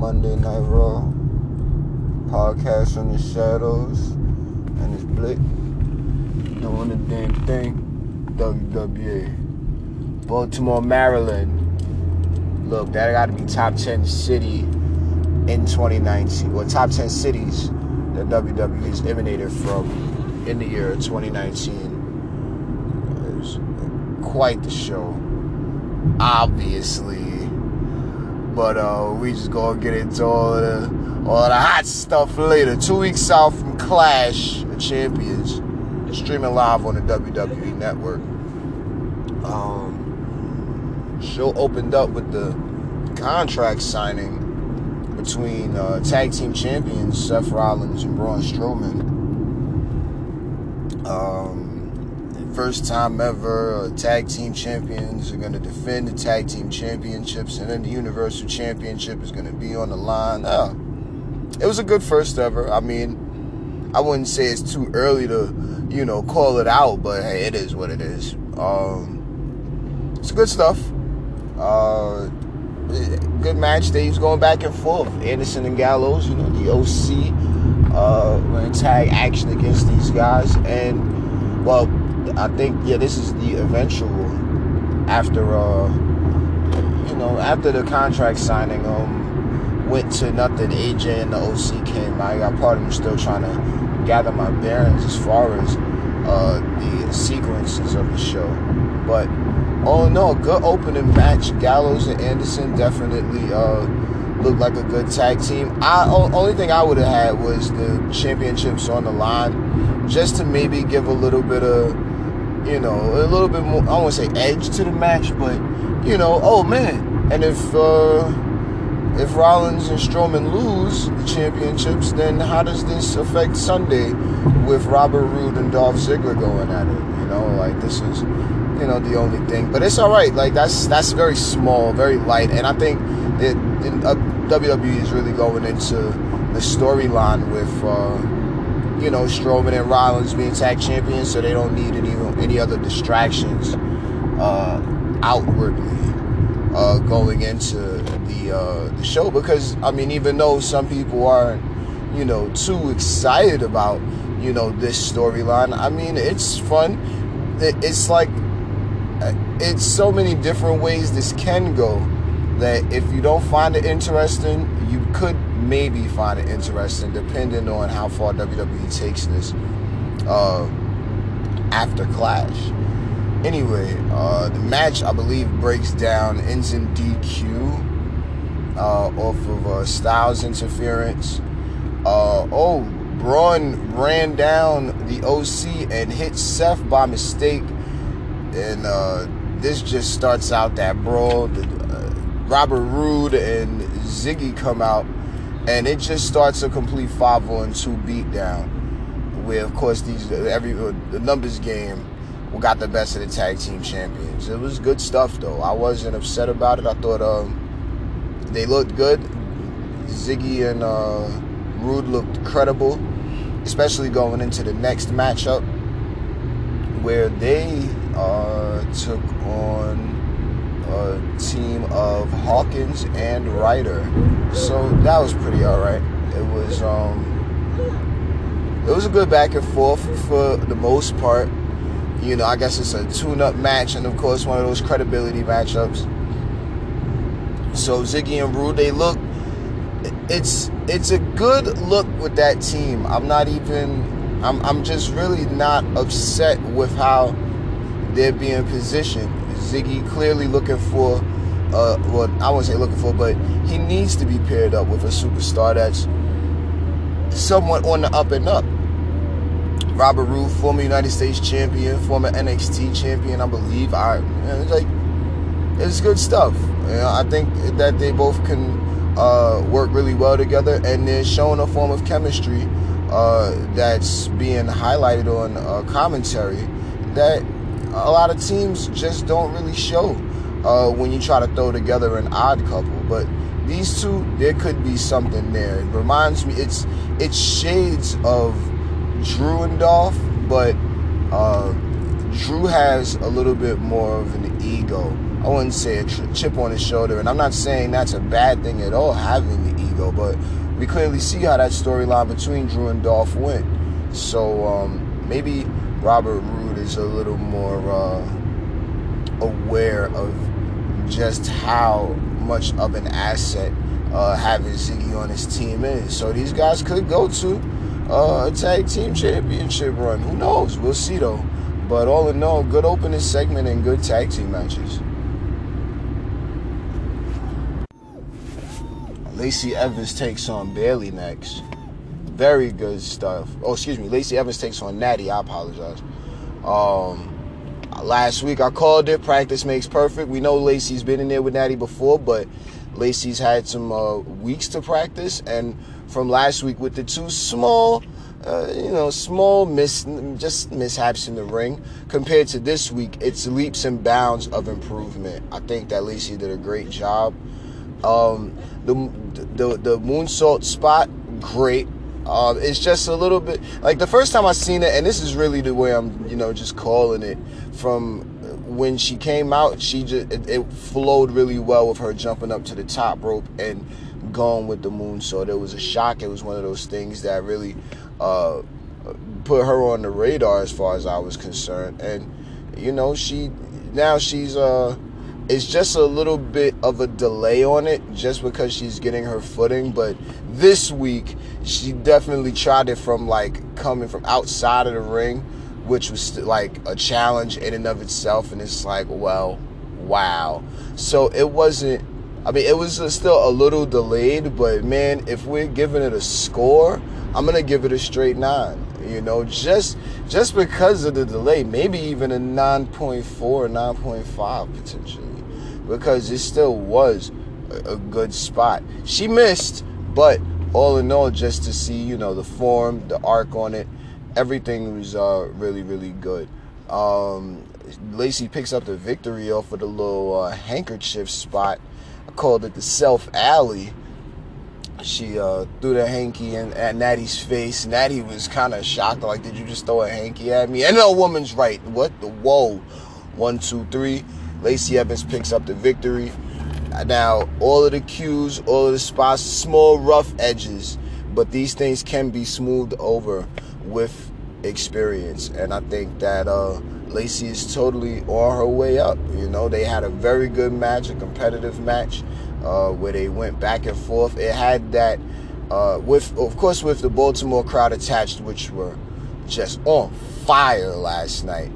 Monday Night Raw podcast from the shadows, and it's Blick doing the damn thing. WWA, Baltimore, Maryland. Look, that got to be top 10 city in 2019, or top 10 cities that WWE is emanated from in the year 2019. It was quite the show, obviously. But uh, we just gonna get into all the all the hot stuff later. Two weeks out from Clash of Champions, streaming live on the WWE Network. Um, show opened up with the contract signing between uh, tag team champions Seth Rollins and Braun Strowman. Um, first time ever, uh, tag team champions are going to defend the tag team championships, and then the Universal Championship is going to be on the line. Uh, it was a good first ever. I mean, I wouldn't say it's too early to, you know, call it out, but hey, it is what it is. Um, it's good stuff. Uh, good match. They was going back and forth. Anderson and Gallows, you know, the OC, uh, tag action against these guys, and well, I think yeah, this is the eventual after uh, you know after the contract signing um went to nothing. AJ and the OC came. I got part of me still trying to gather my bearings as far as uh, the sequences of the show, but oh no, good opening match. Gallows and Anderson definitely uh, looked like a good tag team. I only thing I would have had was the championships on the line, just to maybe give a little bit of you know, a little bit more, I won't say edge to the match, but, you know, oh man. And if, uh, if Rollins and Strowman lose the championships, then how does this affect Sunday with Robert Roode and Dolph Ziggler going at it? You know, like this is, you know, the only thing. But it's all right. Like that's that's very small, very light, and I think that uh, WWE is really going into the storyline with. Uh, you know, Strowman and Rollins being tag champions, so they don't need any any other distractions uh, outwardly uh, going into the uh, the show. Because I mean, even though some people aren't, you know, too excited about you know this storyline, I mean, it's fun. It's like it's so many different ways this can go that if you don't find it interesting, you could maybe find it interesting, depending on how far WWE takes this uh, after Clash. Anyway, uh, the match I believe breaks down, ends in DQ uh, off of uh, Styles interference. Uh, oh, Braun ran down the OC and hit Seth by mistake, and uh, this just starts out that brawl. Uh, Robert Roode and Ziggy come out and it just starts a complete 5 on 2 beatdown where of course these every the numbers game got the best of the tag team champions it was good stuff though i wasn't upset about it i thought um, they looked good ziggy and uh, Roode looked credible especially going into the next matchup where they uh, took on a team of Hawkins and Ryder. So that was pretty alright. It was um it was a good back and forth for the most part. You know, I guess it's a tune-up match and of course one of those credibility matchups. So Ziggy and Roode, they look it's it's a good look with that team. I'm not even I'm I'm just really not upset with how they're being positioned. Ziggy clearly looking for, uh, well, I won't say looking for, but he needs to be paired up with a superstar that's somewhat on the up and up. Robert Roode, former United States champion, former NXT champion, I believe. I, it's like, it's good stuff. You know, I think that they both can uh, work really well together, and they're showing a form of chemistry uh, that's being highlighted on uh, commentary that a lot of teams just don't really show uh, when you try to throw together an odd couple. But these two, there could be something there. It reminds me, it's it's shades of Drew and Dolph, but uh, Drew has a little bit more of an ego. I wouldn't say a chip on his shoulder, and I'm not saying that's a bad thing at all, having the ego but we clearly see how that storyline between Drew and Dolph went. So um, maybe Robert Roode is a little more uh, aware of just how much of an asset uh, having Ziggy on his team is. So these guys could go to uh, a tag team championship run. Who knows? We'll see though. But all in all, good opening segment and good tag team matches. Lacey Evans takes on Bayley next. Very good stuff. Oh, excuse me. Lacey Evans takes on Natty. I apologize. Um, last week I called it. Practice makes perfect. We know Lacey's been in there with Natty before, but Lacey's had some uh, weeks to practice, and from last week with the two small, uh, you know, small miss, just mishaps in the ring, compared to this week, it's leaps and bounds of improvement. I think that Lacey did a great job. Um, the, the the moonsault spot, great. Um, it's just a little bit like the first time I seen it, and this is really the way I'm, you know, just calling it from when she came out, she just it, it, flowed really well with her jumping up to the top rope and going with the moon. So there was a shock. It was one of those things that really uh, put her on the radar as far as I was concerned. And you know, she now she's uh it's just a little bit of a delay on it just because she's getting her footing but this week she definitely tried it from like coming from outside of the ring which was like a challenge in and of itself. And it's like, well, wow. So it wasn't. I mean, it was still a little delayed, but man, if we're giving it a score, I'm gonna give it a straight nine. You know, just just because of the delay, maybe even a 9.4, 9.5 potentially, because it still was a, a good spot. She missed, but all in all, just to see, you know, the form, the arc on it, everything was uh, really, really good. Um, Lacey picks up the victory off of the little uh, handkerchief spot. I called it the self alley. She uh, threw the hanky in, at Natty's face. Natty was kind of shocked, like, "Did you just throw a hanky at me?" And the woman's right. What the whoa? One, two, three. Lacey Evans picks up the victory. Now, all of the cues, all of the spots, small rough edges, but these things can be smoothed over with experience. And I think that uh, Lacey is totally on her way up. You know, they had a very good match, a competitive match, uh, where they went back and forth. It had that, uh, with of course, with the Baltimore crowd attached, which were just on fire last night.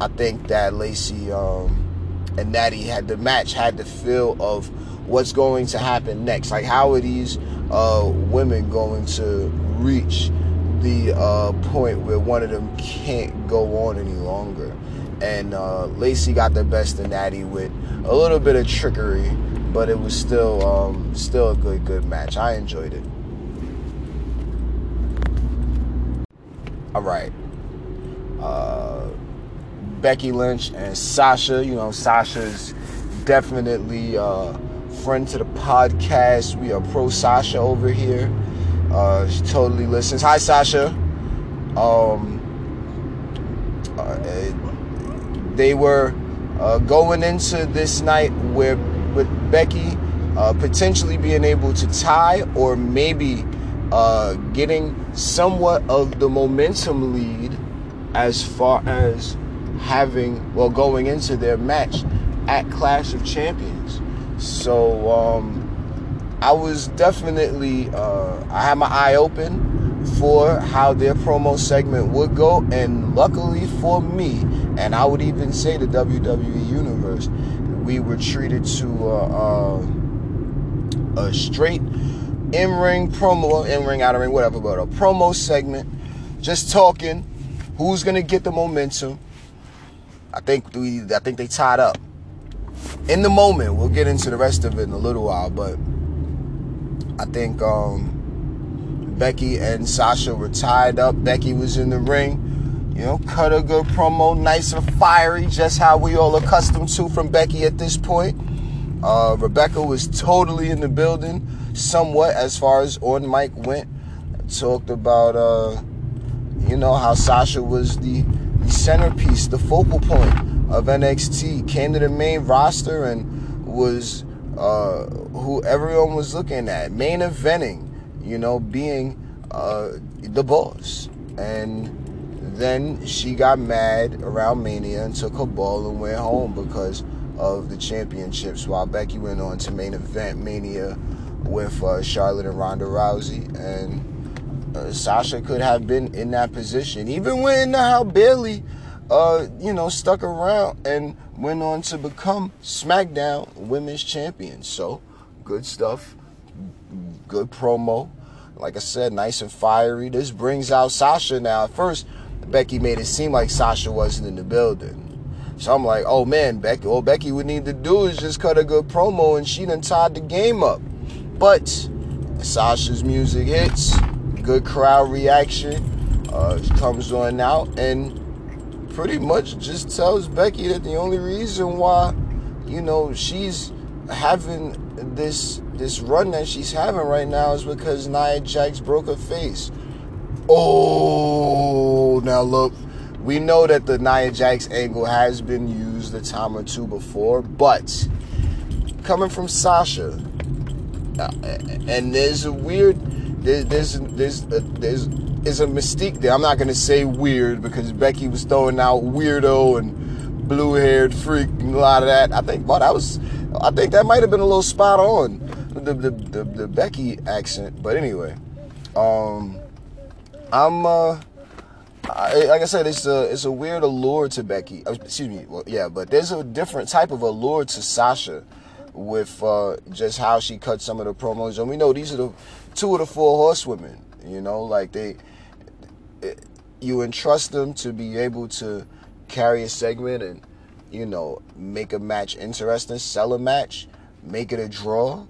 I think that Lacey um, and Natty had the match had the feel of what's going to happen next. Like, how are these uh, women going to reach the uh, point where one of them can't go on any longer. And uh, Lacey got the best of Natty with a little bit of trickery, but it was still um, still a good good match. I enjoyed it. All right. Uh, Becky Lynch and Sasha. You know, Sasha's definitely uh, friend to the podcast. We are pro Sasha over here. Uh, she totally listens. Hi, Sasha. Um, uh, they were uh, going into this night where with Becky uh, potentially being able to tie or maybe uh, getting somewhat of the momentum lead as far as having well going into their match at Clash of Champions. So um, I was definitely uh, I had my eye open for how their promo segment would go, and luckily for me, and I would even say the WWE universe, we were treated to uh, uh, a straight in-ring promo, in-ring, out-of-ring, whatever, but a promo segment, just talking. Who's gonna get the momentum? I think we, I think they tied up. In the moment, we'll get into the rest of it in a little while, but I think um, Becky and Sasha were tied up. Becky was in the ring, you know, cut a good promo, nice and fiery, just how we all accustomed to from Becky at this point. Uh, Rebecca was totally in the building, somewhat as far as on mic went. Talked about, uh, you know, how Sasha was the, the centerpiece, the focal point of NXT. Came to the main roster and was uh, who everyone was looking at, main eventing, you know, being uh, the boss. And then she got mad around Mania and took her ball and went home because of the championships. While Becky went on to main event Mania with uh, Charlotte and Ronda Rousey, and uh, Sasha could have been in that position, even when how Bayley, uh, you know, stuck around and went on to become SmackDown Women's Champion. So, good stuff, good promo. Like I said, nice and fiery. This brings out Sasha now. At first, Becky made it seem like Sasha wasn't in the building. So I'm like, oh man, Becky, all Becky would need to do is just cut a good promo and she done tied the game up. But Sasha's music hits, good crowd reaction, uh, comes on out and pretty much just tells Becky that the only reason why, you know, she's having this this run that she's having right now is because Nia Jax broke her face. Oh, now look, we know that the Nia Jax angle has been used a time or two before, but coming from Sasha, uh, and there's a weird, there's there's there's a, there's is a mystique there. I'm not gonna say weird because Becky was throwing out weirdo and blue haired freak and a lot of that. I think, well, that was, I think that might have been a little spot on the the, the, the Becky accent. But anyway, um, I'm uh, I, like I said, it's a it's a weird allure to Becky. Uh, excuse me, well, yeah, but there's a different type of allure to Sasha with uh, just how she cut some of the promos, and we know these are the two of the four horsewomen. You know, like they, you entrust them to be able to carry a segment and you know make a match interesting, sell a match, make it a draw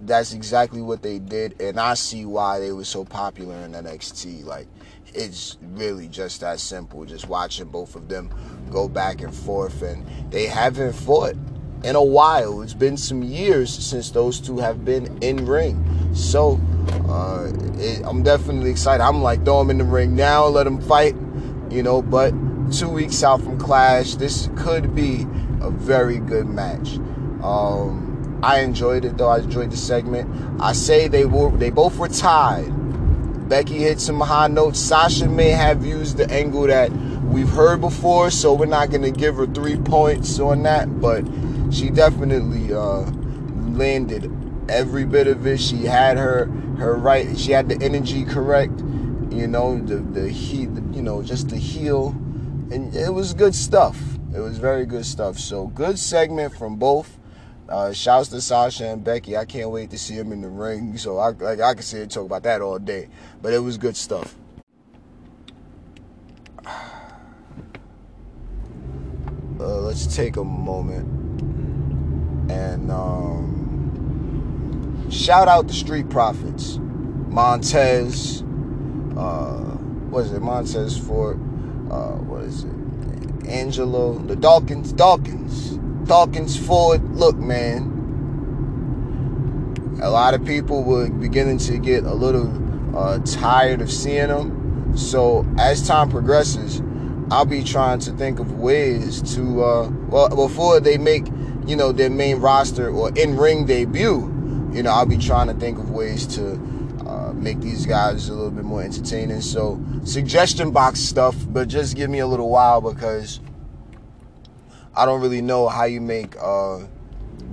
that's exactly what they did, and I see why they were so popular in NXT. Like, it's really just that simple. Just watching both of them go back and forth, and they haven't fought in a while. It's been some years since those two have been in ring. So, uh, it, I'm definitely excited. I'm like, throw them in the ring now, let them fight, you know. But two weeks out from Clash, this could be a very good match. Um, I enjoyed it though. I enjoyed the segment. I say they were they both were tied. Becky hit some high notes. Sasha may have used the angle that we've heard before, so we're not gonna give her three points on that, but she definitely uh, landed every bit of it. She had her her right. She had the energy correct. You know the the heat. You know just the heel, and it was good stuff. It was very good stuff. So good segment from both. Uh, shouts to Sasha and Becky. I can't wait to see them in the ring. So I like I can sit and talk about that all day. But it was good stuff. Uh, let's take a moment and um, shout out the Street Profits, Montez. Uh, what is it? Montez Ford. Uh, what is it? Angelo, the Dawkins, Dawkins. Dawkins Ford, look, man. A lot of people were beginning to get a little uh, tired of seeing them. So as time progresses, I'll be trying to think of ways to, uh, well, before they make, you know, their main roster or in ring debut, you know, I'll be trying to think of ways to uh, make these guys a little bit more entertaining. So suggestion box stuff, but just give me a little while because I don't really know how you make uh,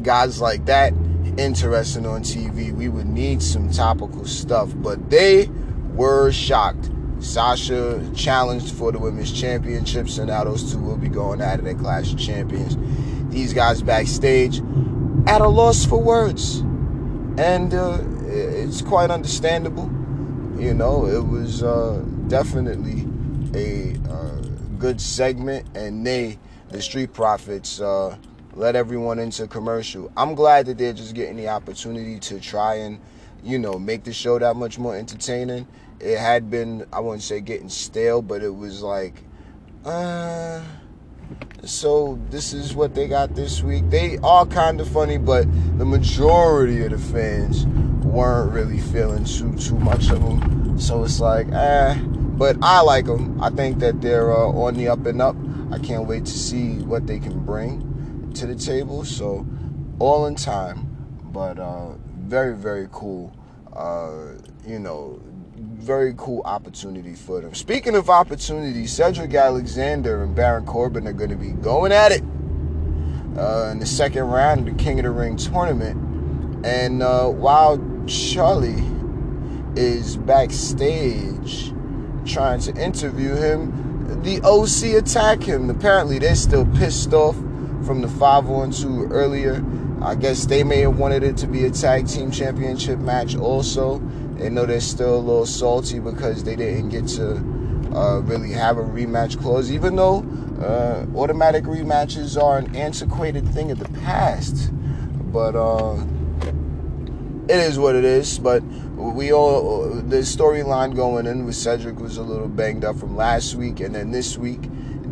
guys like that interesting on TV. We would need some topical stuff, but they were shocked. Sasha challenged for the women's championships, and now those two will be going at it at Clash of Champions. These guys backstage at a loss for words, and uh, it's quite understandable. You know, it was uh, definitely a uh, good segment, and they the Street Profits uh, let everyone into commercial. I'm glad that they're just getting the opportunity to try and, you know, make the show that much more entertaining. It had been, I wouldn't say getting stale, but it was like, uh, so this is what they got this week. They are kind of funny, but the majority of the fans weren't really feeling too too much of them. So it's like, eh. But I like them. I think that they're uh, on the up and up. I can't wait to see what they can bring to the table. So all in time, but uh, very, very cool. Uh, you know, very cool opportunity for them. Speaking of opportunities, Cedric Alexander and Baron Corbin are going to be going at it uh, in the second round of the King of the Ring tournament. And uh, while Charlie is backstage trying to interview him, the OC attack him. Apparently, they're still pissed off from the 5 on 2 earlier. I guess they may have wanted it to be a tag team championship match also. They know they're still a little salty because they didn't get to uh, really have a rematch clause, even though uh, automatic rematches are an antiquated thing of the past. But uh, it is what it is. But we all the storyline going in with Cedric was a little banged up from last week, and then this week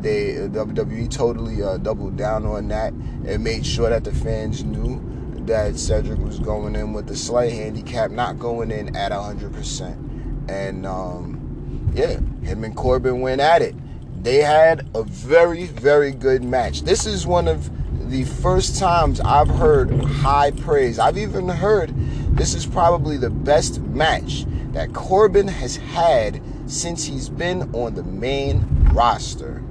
they WWE totally uh, doubled down on that and made sure that the fans knew that Cedric was going in with a slight handicap, not going in at 100%. And um, yeah, him and Corbin went at it. They had a very, very good match. This is one of the first times I've heard high praise. I've even heard this is probably the best match that Corbin has had since he's been on the main roster.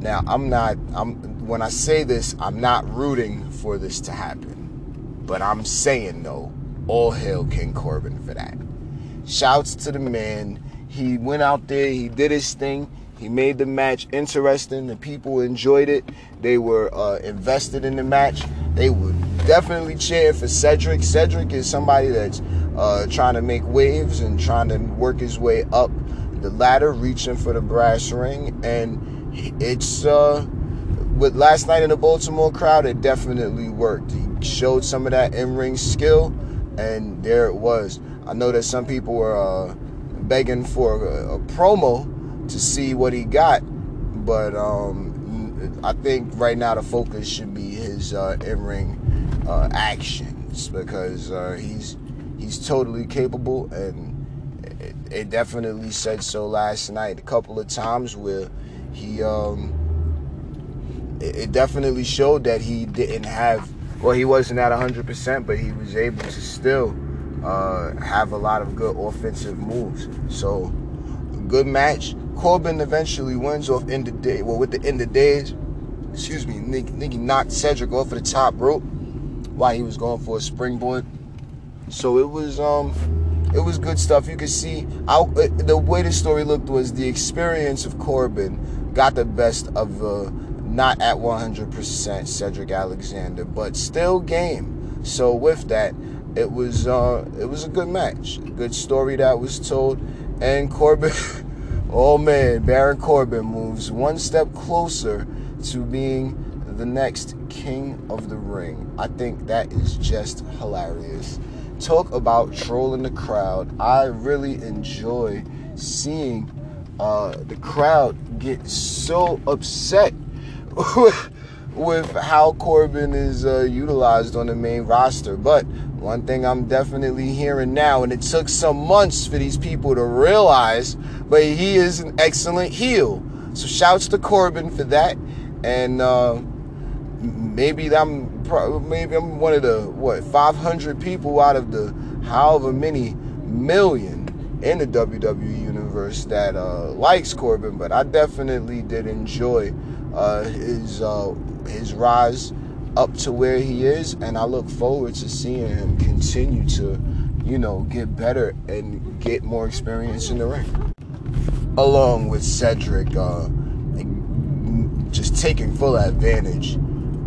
Now, I'm not I'm when I say this, I'm not rooting for this to happen. But I'm saying though, All hail King Corbin for that. Shouts to the man. He went out there, he did his thing. He made the match interesting. The people enjoyed it. They were uh, invested in the match. They would definitely cheer for Cedric. Cedric is somebody that's uh, trying to make waves and trying to work his way up the ladder, reaching for the brass ring. And it's uh, with last night in the Baltimore crowd, it definitely worked. He showed some of that in ring skill, and there it was. I know that some people were uh, begging for a, a promo to see what he got. But um, I think right now the focus should be his uh, in-ring uh, actions because uh, he's he's totally capable, and it, it, definitely said so last night. A couple of times where he um, it, it definitely showed that he didn't have well, he wasn't at 100%, but he was able to still uh, have a lot of good offensive moves. So, good match. Corbin eventually wins off end of day. Well, with the end of days, excuse me, Nick, knocked Cedric off of the top rope while he was going for a springboard. So it was um, it was good stuff. You could see I, the way the story looked was the experience of Corbin got the best of uh, not at 100% Cedric Alexander, but still game. So with that, it was uh, it was a good match, good story that was told, and Corbin. Oh man, Baron Corbin moves one step closer to being the next king of the ring. I think that is just hilarious. Talk about trolling the crowd. I really enjoy seeing uh, the crowd get so upset with how Corbin is uh, utilized on the main roster. But one thing I'm definitely hearing now, and it took some months for these people to realize, but he is an excellent heel. So shouts to Corbin for that, and uh, maybe I'm maybe I'm one of the what 500 people out of the however many million in the WWE universe that uh, likes Corbin, but I definitely did enjoy uh, his uh, his rise up to where he is, and I look forward to seeing him continue to, you know, get better and get more experience in the ring. Along with Cedric, uh, just taking full advantage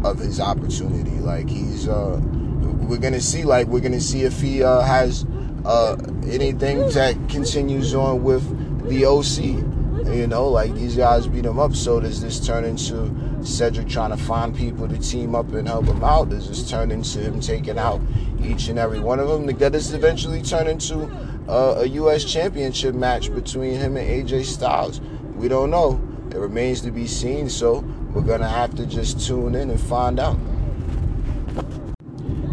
of his opportunity. Like he's, uh, we're gonna see, like we're gonna see if he uh, has uh, anything that continues on with the OC. You know, like these guys beat him up. So does this turn into Cedric trying to find people to team up and help him out? Does this turn into him taking out each and every one of them? That this eventually turn into uh, a U.S. championship match between him and AJ Styles? We don't know. It remains to be seen. So we're gonna have to just tune in and find out.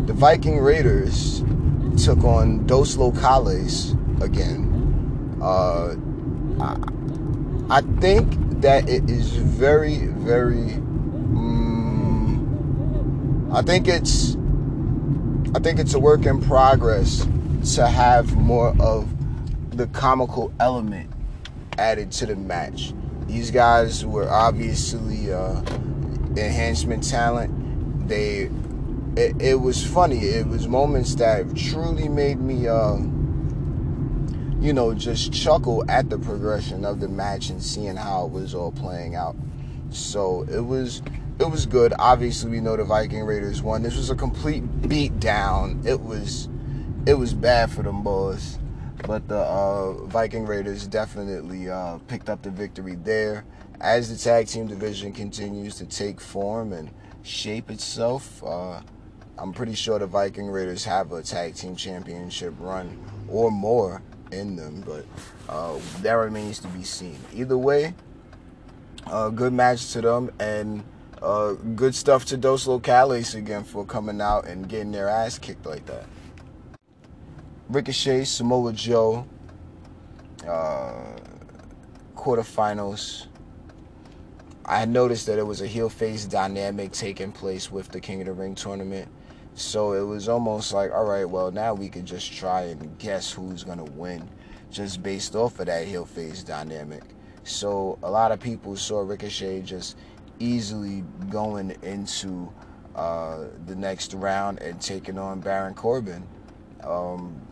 The Viking Raiders took on Dos Locales again. Uh, I, I think that it is very, very I think it's I think it's a work in progress to have more of the comical element added to the match. These guys were obviously uh, enhancement talent. They it, it, was funny. It was moments that truly made me uh, you know just chuckle at the progression of the match and seeing how it was all playing out. So it was it was good. Obviously, we know the Viking Raiders won. This was a complete beat down. It was it was bad for them boys, but the uh, Viking Raiders definitely uh, picked up the victory there. As the tag team division continues to take form and shape itself, uh, I'm pretty sure the Viking Raiders have a tag team championship run or more in them, but uh, that remains to be seen. Either way, a good match to them and uh, good stuff to Dos Locales again for coming out and getting their ass kicked like that. Ricochet, Samoa Joe, uh, quarterfinals. I noticed that it was a heel face dynamic taking place with the King of the Ring tournament. So it was almost like, all right, well, now we can just try and guess who's going to win just based off of that heel face dynamic. So a lot of people saw Ricochet just easily going into uh, the next round and taking on Baron Corbin. Um,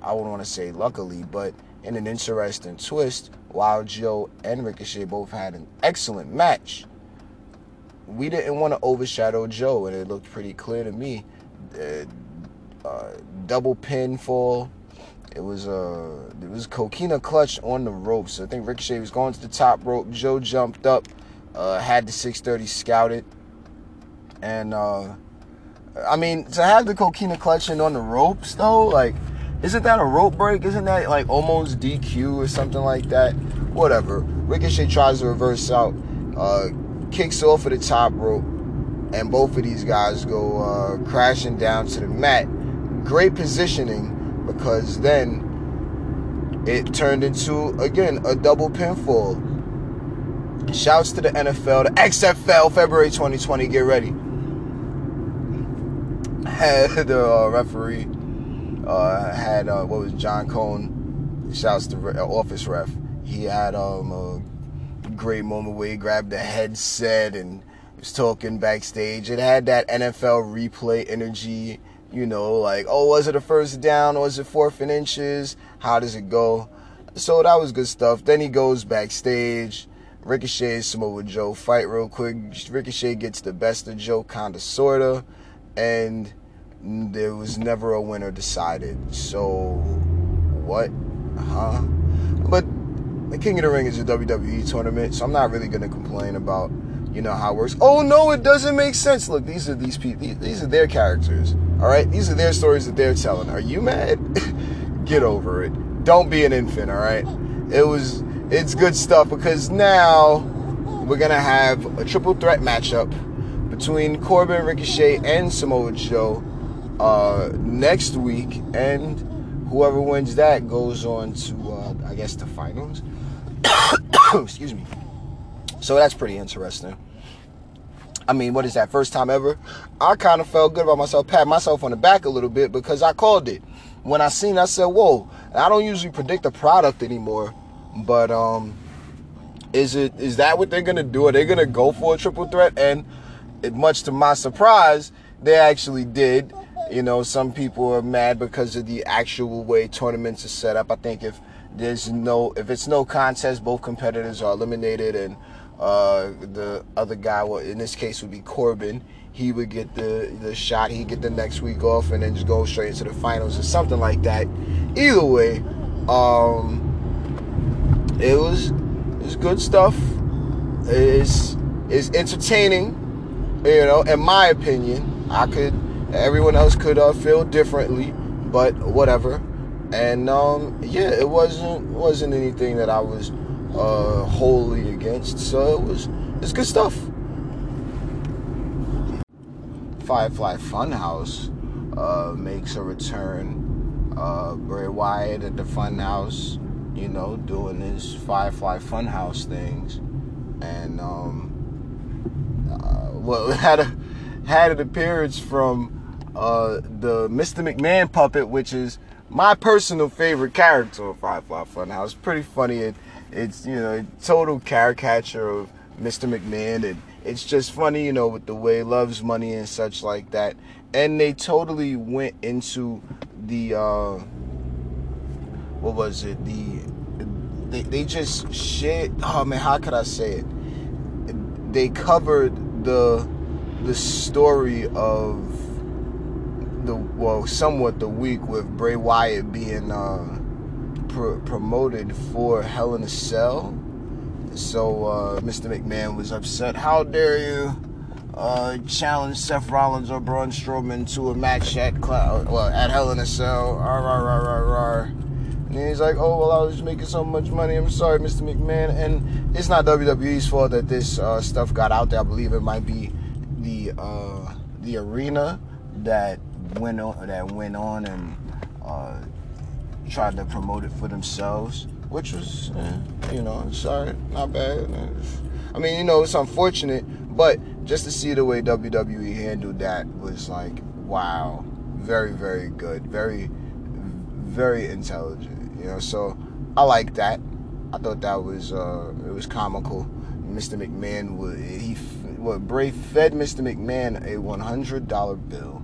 I wouldn't want to say luckily, but in an interesting twist, while Joe and Ricochet both had an excellent match, we didn't want to overshadow Joe, and it looked pretty clear to me. Uh, uh, double pinfall. It was a uh, it was coquina clutch on the ropes. I think Ricochet was going to the top rope. Joe jumped up, uh, had the 630 scouted, and uh, I mean to have the coquina clutch clutching on the ropes though, like isn't that a rope break? Isn't that like almost DQ or something like that? Whatever. Ricochet tries to reverse out, uh, kicks off of the top rope, and both of these guys go uh, crashing down to the mat. Great positioning because then it turned into again a double pinfall. Shouts to the NFL, the XFL, February 2020. Get ready. the uh, referee uh, had uh, what was John Cone. Shouts to uh, office ref. He had um, great moment where he grabbed the headset and was talking backstage. It had that NFL replay energy. You know, like oh, was it a first down was it fourth and inches? How does it go? So that was good stuff. Then he goes backstage. Ricochet and Samoa Joe fight real quick. Ricochet gets the best of Joe, kinda sorta, and there was never a winner decided. So, what? Huh? But the King of the Ring is a WWE tournament, so I'm not really gonna complain about, you know, how it works. Oh no, it doesn't make sense. Look, these are these people. These are their characters. All right, these are their stories that they're telling. Are you mad? Get over it. Don't be an infant. All right. It was. It's good stuff because now we're gonna have a triple threat matchup between Corbin, Ricochet, and Samoa Joe uh, next week, and whoever wins that goes on to, uh, I guess, the finals. Excuse me. So that's pretty interesting. I mean, what is that? First time ever? I kind of felt good about myself, pat myself on the back a little bit because I called it. When I seen, I said, "Whoa!" I don't usually predict a product anymore, but um, is it is that what they're gonna do? Are they gonna go for a triple threat? And it, much to my surprise, they actually did. You know, some people are mad because of the actual way tournaments are set up. I think if there's no, if it's no contest, both competitors are eliminated, and uh, the other guy, well, in this case, would be Corbin. He would get the the shot. He'd get the next week off, and then just go straight into the finals or something like that. Either way, um, it was it was good stuff. It's it's entertaining, you know. In my opinion, I could Everyone else could uh, feel differently, but whatever. And um, yeah, it wasn't wasn't anything that I was uh, wholly against. So it was it's good stuff. Firefly Funhouse uh, makes a return. Uh, Bray Wyatt at the Funhouse, you know, doing his Firefly Funhouse things, and um, uh, well, had a had an appearance from uh, the Mr. McMahon puppet, which is my personal favorite character of Firefly Funhouse. Pretty funny. It, it's you know a total caricature of Mr. McMahon, and it's just funny, you know, with the way loves money and such like that. And they totally went into the uh, what was it? The they they just shit. Oh man, how could I say it? They covered the the story of the well, somewhat the week with Bray Wyatt being uh, pr- promoted for Hell in a Cell. So uh, Mr. McMahon was upset. How dare you uh, challenge Seth Rollins or Braun Strowman to a match at Cloud, well, at Hell in a Cell? Arr, arr, arr, arr, And he's like, "Oh well, I was making so much money. I'm sorry, Mr. McMahon." And it's not WWE's fault that this uh, stuff got out there. I believe it might be the uh, the arena that went on that went on and uh, tried to promote it for themselves, which was, eh, you know, sorry, not bad. I mean, you know, it's unfortunate, but just to see the way WWE handled that was like, wow, very, very good, very, very intelligent. You know, so I like that. I thought that was uh, it was comical. Mr. McMahon would he what Bray fed Mr. McMahon a one hundred dollar bill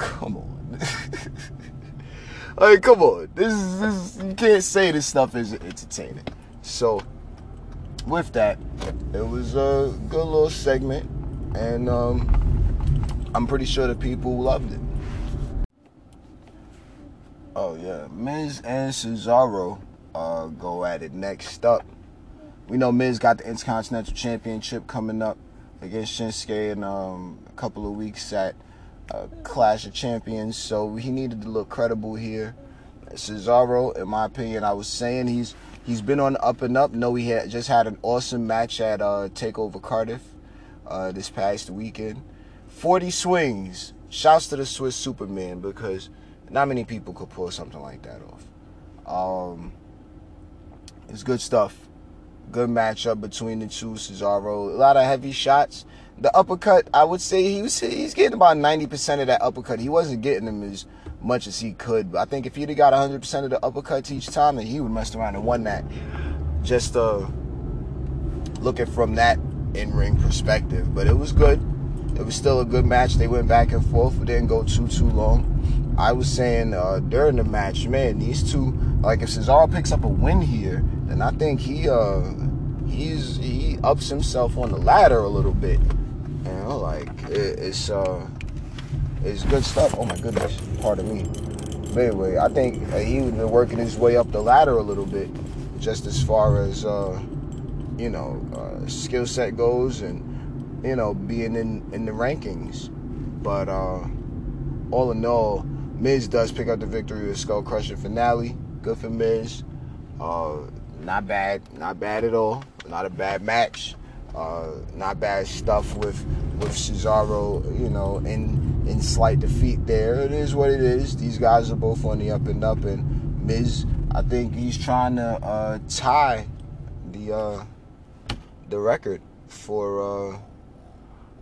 come on. like, come on. This is, this you can't say this stuff isn't entertaining. So, with that, it was a good little segment, and um, I'm pretty sure the people loved it. Oh yeah, Miz and Cesaro uh, go at it next up. We know Miz got the Intercontinental Championship coming up against Shinsuke in um, a couple of weeks at uh, Clash of Champions, so he needed to look credible here. Cesaro, in my opinion, I was saying he's he's been on up and up. No, he had just had an awesome match at uh, Takeover Cardiff uh, this past weekend. Forty swings. Shouts to the Swiss Superman because not many people could pull something like that off. Um, it's good stuff. Good matchup between the two. Cesaro, a lot of heavy shots the uppercut, I would say he was he's getting about 90% of that uppercut. He wasn't getting them as much as he could. But I think if he'd have got 100% of the uppercuts each time, then he would mess around and won that. Just uh, looking from that in-ring perspective. But it was good. It was still a good match. They went back and forth. It didn't go too, too long. I was saying uh, during the match, man, these two, like if Cesaro picks up a win here, then I think he uh, he's he ups himself on the ladder a little bit. Know, like it, it's uh, it's good stuff. Oh my goodness, pardon me. But anyway, I think uh, he would been working his way up the ladder a little bit, just as far as uh, you know, uh, skill set goes, and you know, being in in the rankings. But uh, all in all, Miz does pick up the victory with Skull Crusher finale. Good for Miz. Uh, not bad, not bad at all. Not a bad match. Uh, not bad stuff with with Cesaro, you know, in in slight defeat there. It is what it is. These guys are both on the up and up, and Miz, I think he's trying to uh, tie the uh, the record for uh,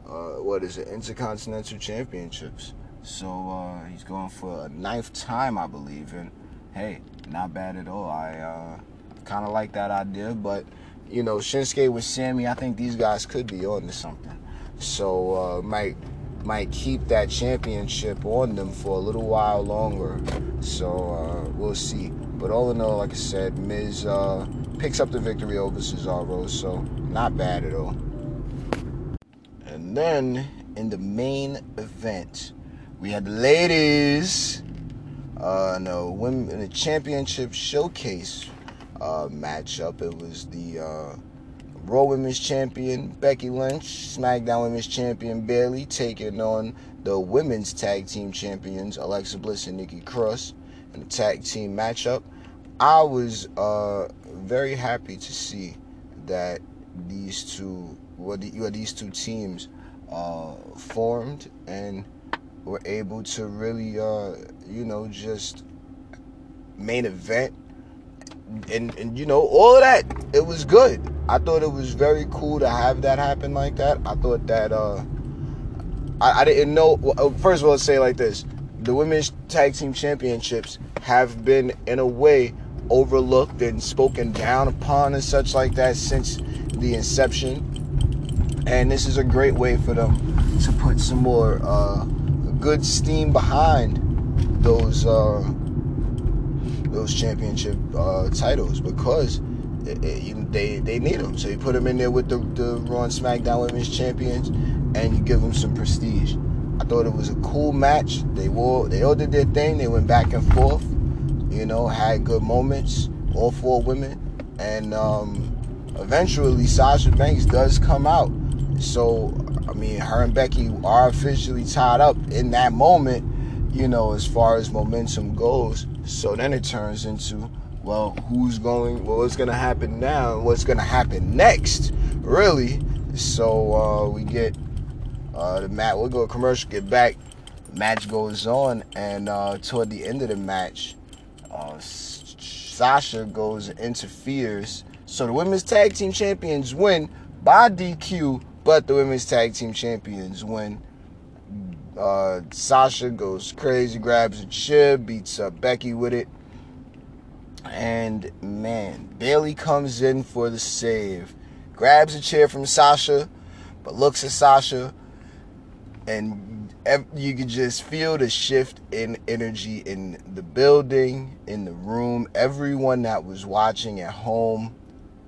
uh, what is it, Intercontinental Championships. So uh, he's going for a ninth time, I believe, and hey, not bad at all. I kind of like that idea, but you know, Shinsuke with Sami, I think these guys could be on to something. So uh, might might keep that championship on them for a little while longer. So uh, we'll see. But all in all, like I said, Miz uh, picks up the victory over Cesaro, so not bad at all. And then in the main event, we had the ladies. Uh, no, women in the championship showcase uh, matchup. It was the uh, Raw Women's Champion Becky Lynch, SmackDown Women's Champion Bayley taking on the Women's Tag Team Champions Alexa Bliss and Nikki Cross in a tag team matchup. I was uh, very happy to see that these two, well, the, well, these two teams uh, formed and were able to really, uh, you know, just main event and and you know all of that it was good i thought it was very cool to have that happen like that i thought that uh I, I didn't know. Well, uh, first of all, let's say like this: the women's tag team championships have been, in a way, overlooked and spoken down upon and such like that since the inception. And this is a great way for them to put some more uh, good steam behind those uh, those championship uh, titles because it, it, they they need them. So you put them in there with the, the Raw and SmackDown Women's Champions, and you give them some prestige. I thought it was a cool match. They wore they all did their thing. They went back and forth. You know, had good moments. All four women, and um, eventually Sasha Banks does come out. So I mean, her and Becky are officially tied up in that moment. You know, as far as momentum goes. So then it turns into well, who's going, well, what's going to happen now, what's going to happen next, really. So uh, we get uh, the match, we'll go commercial, get back, match goes on, and uh, toward the end of the match, uh, Sasha goes and interferes. So the women's tag team champions win by DQ, but the women's tag team champions win. Uh, Sasha goes crazy, grabs a chair, beats up Becky with it. And man, Bayley comes in for the save, grabs a chair from Sasha, but looks at Sasha, and you could just feel the shift in energy in the building, in the room. Everyone that was watching at home,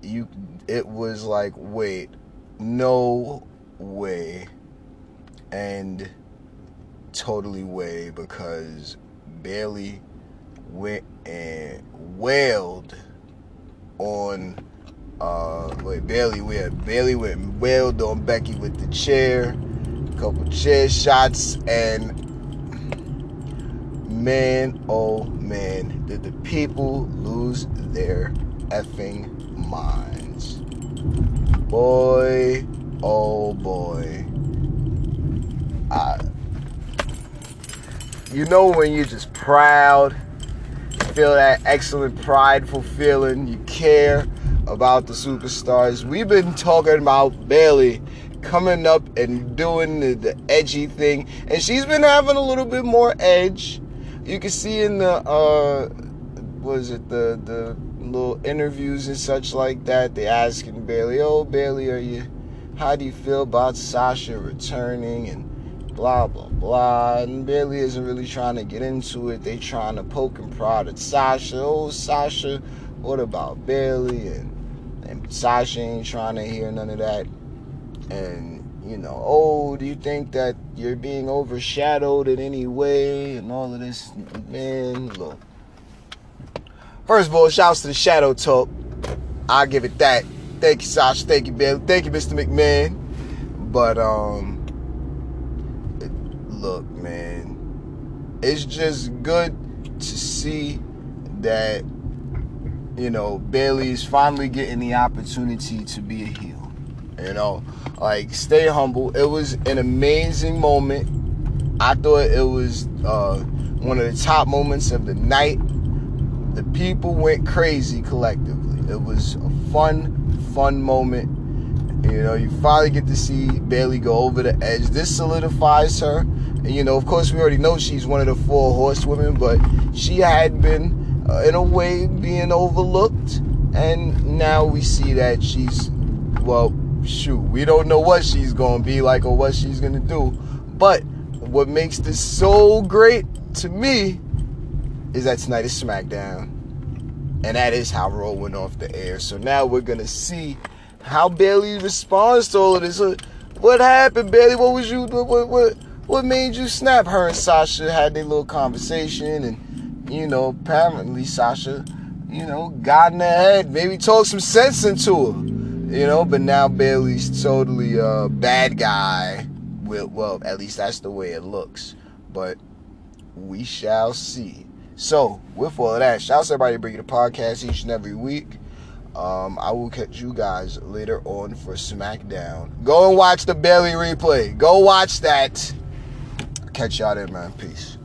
you, it was like, wait, no way, and totally way because Bayley went and wailed on uh wait Bayley went Bayley went wailed on Becky with the chair, a couple chair shots, and man oh man did the people lose their effing minds. Boy oh boy. I you know when you're just proud feel that excellent, prideful feeling. You care about the superstars. We've been talking about Bayley coming up and doing the, the, edgy thing, and she's been having a little bit more edge. You can see in the uh, was it the the little interviews and such like that. They asking Bayley, "Oh Bayley, are you? How do you feel about Sasha returning?" and blah blah blah. And Bayley isn't really trying to get into it. They trying to poke and prod at Sasha. Oh Sasha, what about Bayley? And and Sasha ain't trying to hear none of that. And you know, oh, do you think that you're being overshadowed in any way? And all of this, man. Look. First of all, shouts to the Shadow Talk. I'll give it that. Thank you, Sasha. Thank you, Bayley. Thank you, Mr. McMahon. But um look, man, it's just good to see that you know Bayley's finally getting the opportunity to be a heel. You know, like stay humble. It was an amazing moment. I thought it was uh, one of the top moments of the night. The people went crazy collectively. It was a fun, fun moment. You know, you finally get to see Bayley go over the edge. This solidifies her and, you know, of course, we already know she's one of the four horsewomen, but she had been, uh, in a way, being overlooked. And now we see that she's, well, shoot, we don't know what she's going to be like or what she's going to do. But what makes this so great to me is that tonight is SmackDown. And that is how Raw went off the air. So now we're going to see how Bayley responds to all of this. What happened, Bayley? What was you, what, what, what what made you snap? Her and Sasha had their little conversation, and you know, apparently Sasha, you know, got in her head, maybe told some sense into her, you know. But now Bayley's totally a bad guy. Well, well, at least that's the way it looks. But we shall see. So, with all of that, shouts to everybody bringing the podcast each and every week. Um, I will catch you guys later on for SmackDown. Go and watch the Bayley replay. Go watch that catch y'all there, man. Peace.